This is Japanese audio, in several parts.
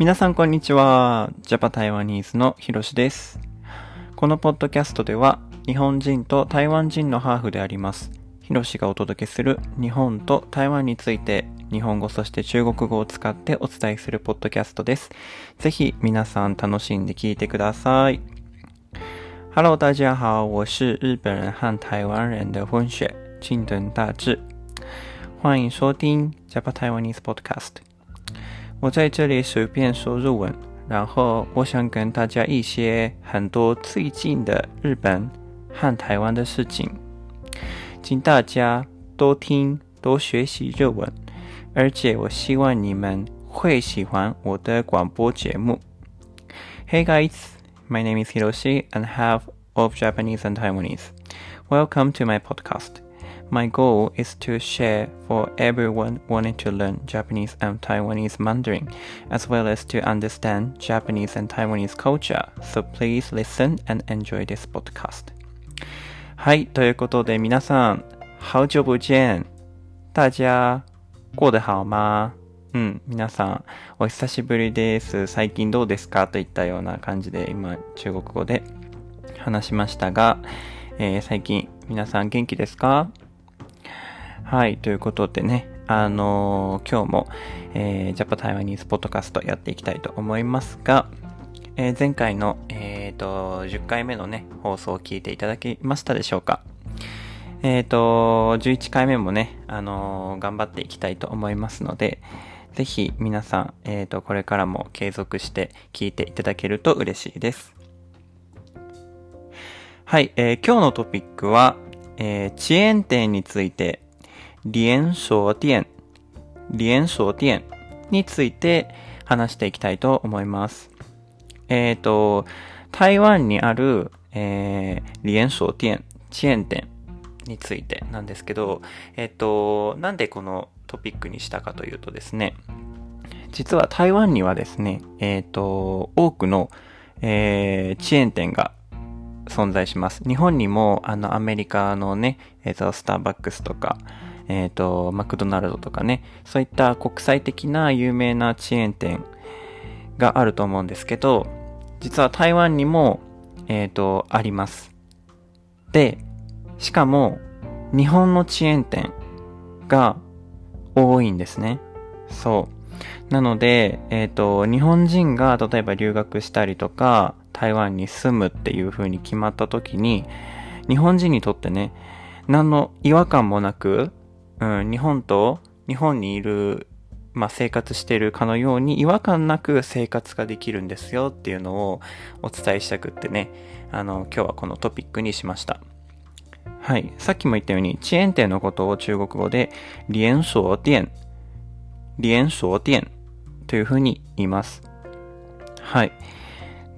皆さんこんにちは。ジャパ台湾ニーズのひろしです。このポッドキャストでは日本人と台湾人のハーフであります。ひろしがお届けする日本と台湾について日本語そして中国語を使ってお伝えするポッドキャストです。ぜひ皆さん楽しんで聞いてください。Hello，大家好，我是日本人和台湾人的混血近藤大志，欢迎收听 Japa Taiwanese Podcast。我在这里随便说日文，然后我想跟大家一些很多最近的日本和台湾的事情，请大家多听多学习日文，而且我希望你们会喜欢我的广播节目。Hey guys, my name is Hiroshi and half of Japanese and Taiwanese. Welcome to my podcast. My goal is to share for everyone wanting to learn Japanese and Taiwanese Mandarin, as well as to understand Japanese and Taiwanese culture. So please listen and enjoy this podcast. はい、ということで皆さん、好久不見。大家过得好吗うん、皆さん、お久しぶりです。最近どうですかといったような感じで今、中国語で話しましたが、えー最近皆さん元気ですかはい、ということでね、あのー今日も、えー、ジャパタイワニーズポッドキャストやっていきたいと思いますが、えー前回の、えーと、10回目のね、放送を聞いていただけましたでしょうかえっ、と、11回目もね、あのー頑張っていきたいと思いますので、ぜひ皆さん、えっ、と、これからも継続して聞いていただけると嬉しいです。はい、えー今日のトピックは、えー遅延店について、連鎖店、連鎖店について話していきたいと思います。えっ、と、台湾にある、えー、連鎖店、遅延店についてなんですけど、えっ、と、なんでこのトピックにしたかというとですね、実は台湾にはですね、えっ、と、多くの、えー、遅延店が存在します。日本にも、あの、アメリカのね、えっ、と、スターバックスとか、えっ、と、マクドナルドとかね、そういった国際的な有名な遅延店があると思うんですけど、実は台湾にも、えっ、と、あります。で、しかも、日本の遅延店が多いんですね。そう。なので、えっ、と、日本人が例えば留学したりとか、台湾に住むっていう風に決まった時に、日本人にとってね、何の違和感もなく、うん、日本と、日本にいる、まあ、生活しているかのように違和感なく生活ができるんですよっていうのをお伝えしたくってね、あの、今日はこのトピックにしました。はい。さっきも言ったように、遅延店のことを中国語で、連鎖店、連鎖店というふうに言います。はい。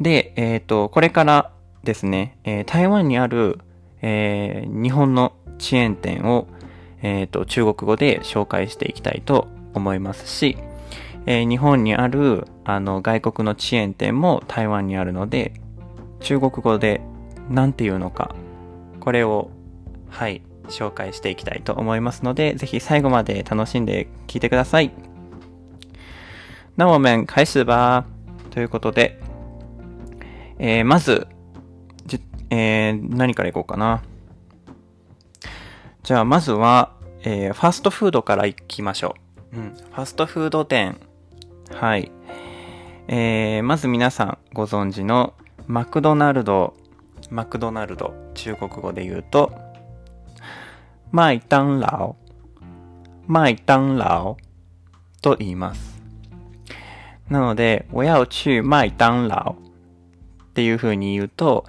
で、えっ、と、これからですね、えー台湾にある、えー日本の遅延店を、えっ、と、中国語で紹介していきたいと思いますし、えー日本にある、あの、外国の遅延店も台湾にあるので、中国語で何て言うのか、これを、はい、紹介していきたいと思いますので、ぜひ最後まで楽しんで聞いてください。那我们開始吧。ということで、えーまず、えー何からいこうかな。じゃあ、まずは、えーファストフードからいきましょう。うん。ファストフード店。はい。えーまず皆さんご存知のマクドナルド。マクドナルド。中国語で言うと、麦当劳。麦当劳と言います。なので、我要去麦当劳っていう風に言うと、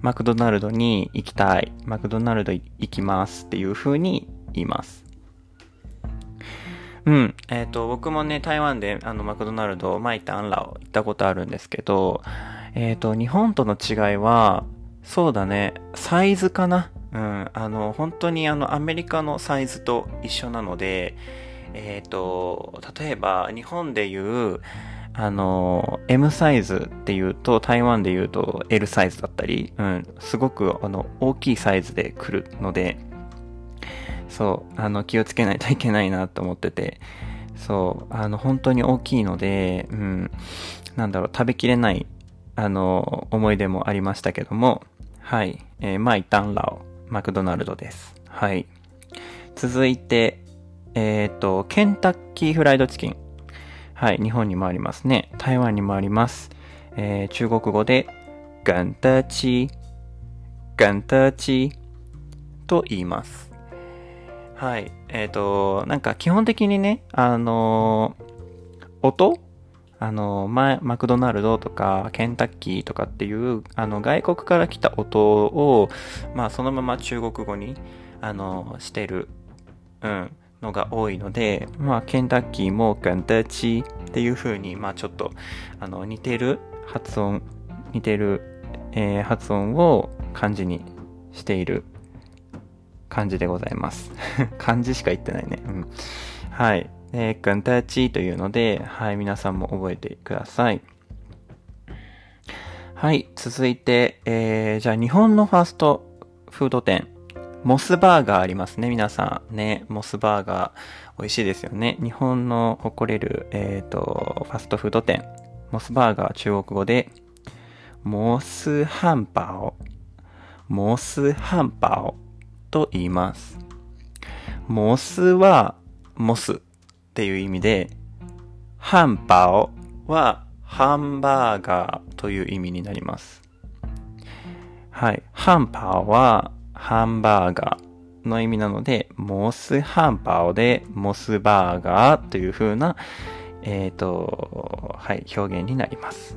マクドナルドに行きたい。マクドナルド行きますっていう風に言います。うん。えっ、と、僕もね、台湾であのマクドナルド、マイタンラオ行ったことあるんですけど、えっ、と、日本との違いは、そうだね、サイズかな。うん。あの、本当にあの、アメリカのサイズと一緒なので、えっ、と、例えば、日本でいう、あの、M サイズっていうと、台湾で言うと L サイズだったり、うん、すごく、あの、大きいサイズで来るので、そう、あの、気をつけないといけないなと思ってて、そう、あの、本当に大きいので、うん、なんだろう、食べきれない、あの、思い出もありましたけども、はい、えー、マイタンラオ、マクドナルドです。はい。続いて、えっ、ー、と、ケンタッキーフライドチキン。はい、日本にもありますね。台湾にもあります。えー、中国語で、ガンタチ、ガンタチと言います。はい。えっ、ー、と、なんか基本的にね、あの、音？あのー、マクドナルドとか、ケンタッキーとかっていう、あの、外国から来た音を、まあ、そのまま中国語に、あのしてる、うん、のが多いので、まあ、ケンタッキーもガンタッチっていう風に、まあ、ちょっと、あの、似てる発音、似てる、えー、発音を漢字にしている感じでございます。漢字しか言ってないね。うん。はい。えー、ガンタッチというので、はい、皆さんも覚えてください。はい、続いて、えー、じゃあ日本のファーストフード店、モスバーガーありますね、皆さん。ね、モスバーガー、美味しいですよね。日本の誇れる、えっ、ー、と、ファストフード店。モスバーガー、中国語で、モスハンパオ。モスハンパオと言います。モスは、モスっていう意味で、ハンパオはハンバーガーという意味になります。はい。ハンパオはハンバーガーの意味なので、モスハンパオでモスバーガーという風な、えっ、ー、と、はい、表現になります。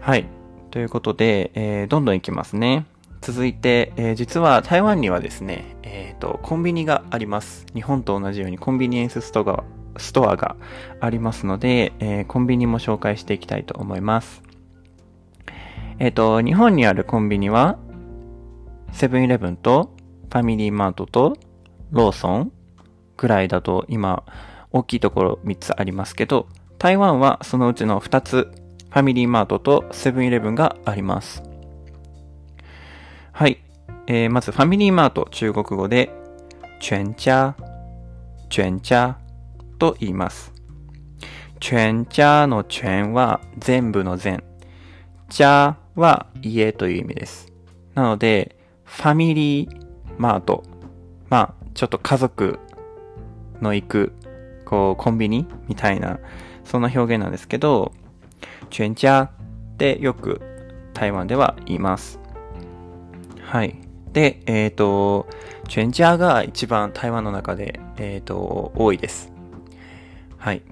はい。ということで、えー、どんどんいきますね。続いて、えー、実は台湾にはですね、えっ、ー、と、コンビニがあります。日本と同じようにコンビニエンスストアストアがありますので、えー、コンビニも紹介していきたいと思います。えっ、ー、と、日本にあるコンビニは、セブンイレブンと、ファミリーマートと、ローソンぐらいだと今、大きいところ3つありますけど、台湾はそのうちの2つ、ファミリーマートとセブンイレブンがあります。はい。えー、まずファミリーマート、中国語で、全家、全家と言います。全家の全は全部の全。家は家という意味です。なので、ファミリーマート。まあ、ちょっと家族の行く、こう、コンビニみたいな、そんな表現なんですけど、全家ってよく台湾では言います。はい。で、えっ、ー、と、全家が一番台湾の中で、えっ、ー、と、多いです。はい。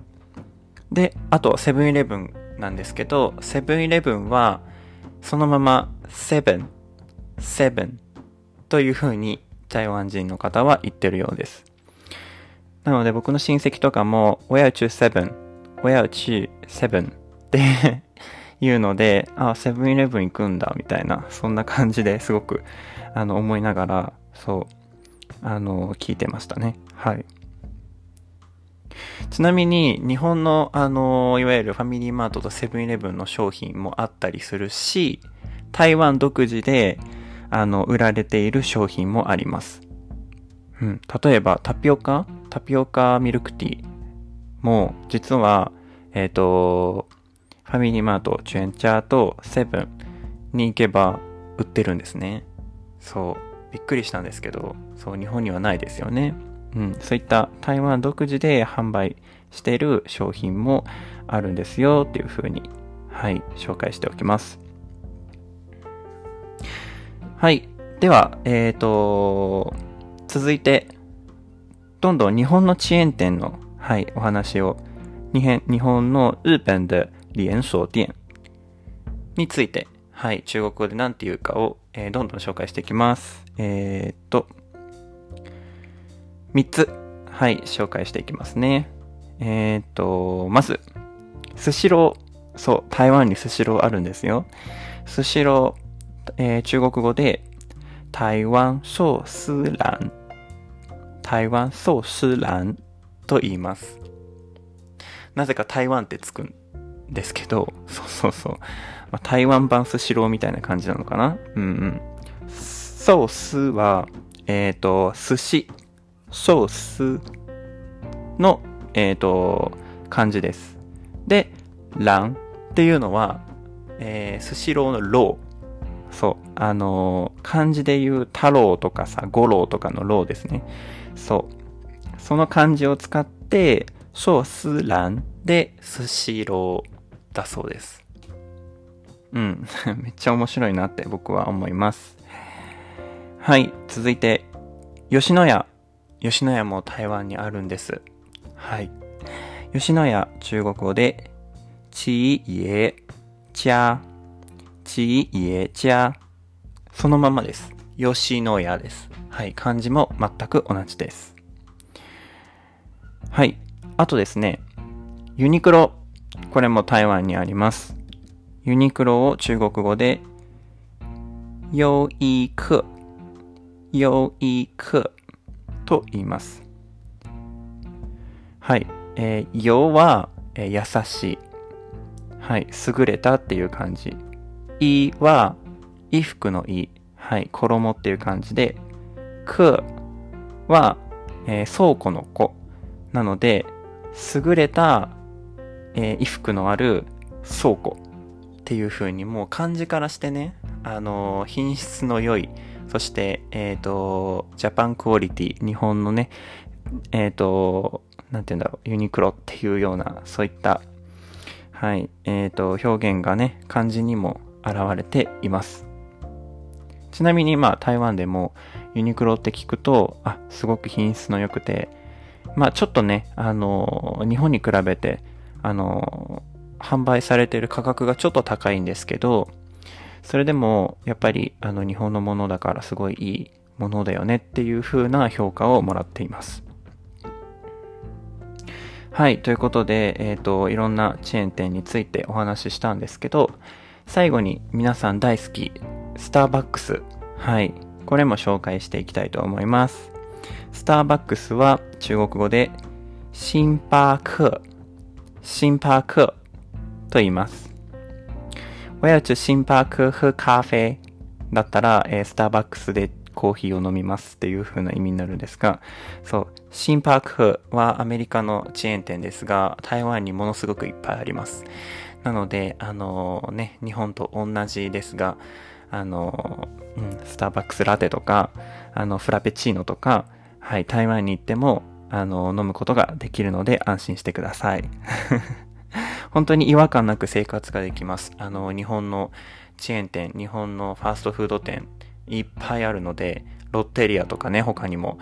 で、あと、セブンイレブンなんですけど、セブンイレブンは、そのまま、セブン、セブンという風に台湾人の方は言ってるようです。なので僕の親戚とかも、我要去セブン、我要去セブンって言うので、あ、セブンイレブン行くんだ、みたいな、そんな感じですごく、あの、思いながら、そう、あの、聞いてましたね。はい。ちなみに、日本の、あの、いわゆるファミリーマートとセブンイレブンの商品もあったりするし、台湾独自で、あの、売られている商品もあります。うん。例えば、タピオカ？タピオカミルクティーも、実は、えっ、ー、と、ファミリーマート、チュエンチャーとセブンに行けば売ってるんですね。そう。びっくりしたんですけど、そう、日本にはないですよね。うん、そういった台湾独自で販売している商品もあるんですよっていうふうに、はい、紹介しておきます。はい。では、えっ、ー、と、続いて、どんどん日本の遅延店の、はい、お話を、日本の日本で連鎖店について、はい、中国語で何て言うかを、えー、どんどん紹介していきます。えー、っと、3つ、はい、紹介していきますね。えー、っと、まず、スシロー。そう、台湾にスシローあるんですよ。スシロー、えー、中国語で、台湾寿司蘭。台湾寿司蘭と言います。なぜか台湾ってつくんですけど、そうそうそう。まあ、台湾版スシローみたいな感じなのかなうんうん。壽司は、えっ、ー、と、寿司、壽司の、えっ、と、漢字です。で、郎っていうのは、えー、スシローのロー。そう。あのー漢字で言う太郎とかさ、五郎とかのローですね。そう。その漢字を使って、壽司郎でスシローだそうです。うん。めっちゃ面白いなって僕は思います。はい。続いて、吉野家。吉野家も台湾にあるんです。はい。吉野家、中国語で、ちいえ、ちゃ、ちいえ、ちゃ。そのままです。吉野家です。はい。漢字も全く同じです。はい。あとですね、ユニクロ。これも台湾にあります。ユニクロを中国語で、優衣庫、優衣庫と言います。はい。えー、よは、えー優しい。はい。優れたっていう感じ。いは、衣服のい。はい。衣っていう感じで、くは、えー倉庫の子。なので、優れた、えー衣服のある倉庫っていう風にもう漢字からしてね、あのー品質の良い、そして、えっ、と、ジャパンクオリティ、日本のね、えっ、と、なんて言うんだろう、ユニクロっていうような、そういった、はい、えっ、と、表現がね、漢字にも現れています。ちなみに、まあ、台湾でも、ユニクロって聞くと、あ、すごく品質の良くて、まあ、ちょっとね、あの、日本に比べて、あの、販売されている価格がちょっと高いんですけど、それでも、やっぱり、あの、日本のものだからすごいいいものだよねっていう風な評価をもらっています。はい、ということで、えっ、と、いろんなチェーン店についてお話ししたんですけど、最後に皆さん大好き、スターバックス。はい、これも紹介していきたいと思います。スターバックスは中国語で、シンパーク、シンパークと言います。我要去星巴克喝咖啡だったら、えースターバックスでコーヒーを飲みますっていう風な意味になるんですが、そう、シンパークフはアメリカのチェーン店ですが、台湾にものすごくいっぱいあります。なので、あのね、日本と同じですが、あのうん、スターバックスラテとか、あの、フラペチーノとか、はい、台湾に行っても、あの、飲むことができるので安心してください。本当に違和感なく生活ができます。あの、日本のチェーン店、日本のファーストフード店、いっぱいあるので、ロッテリアとかね、他にも。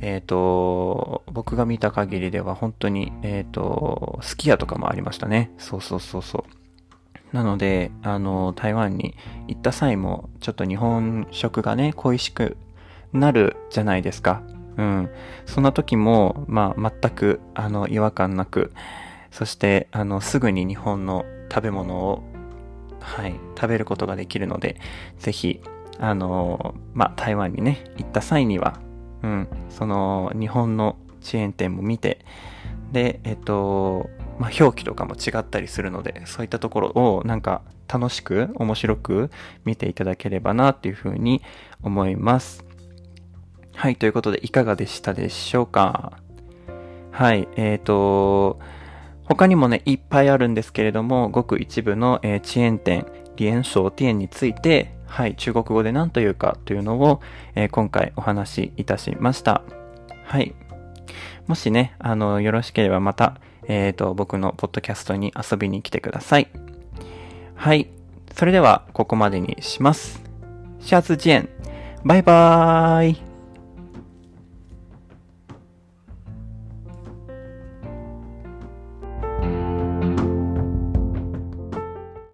えっ、と、僕が見た限りでは本当に、えっ、と、スキヤとかもありましたね。そうそうそうそう。なので、あの、台湾に行った際も、ちょっと日本食がね、恋しくなるじゃないですか。うん。そんな時も、まあ、全く、あの、違和感なく、そして、あの、すぐに日本の食べ物を、はい、食べることができるので、ぜひ、あの、ま、台湾にね、行った際には、うん、その、日本のチェーン店も見て、で、えっと、ま、表記とかも違ったりするので、そういったところをなんか楽しく、面白く見ていただければなっていうふうに思います。はい、ということでいかがでしたでしょうか？はい、えっ、と、他にもね、いっぱいあるんですけれども、ごく一部の、えーチェーン店、連鎖店について、はい、中国語で何というかというのを、えー今回お話しいたしました。はい。もしね、あの、よろしければまた、えっ、と、僕のポッドキャストに遊びに来てください。はい。それでは、ここまでにします。下次见。バイバーイ。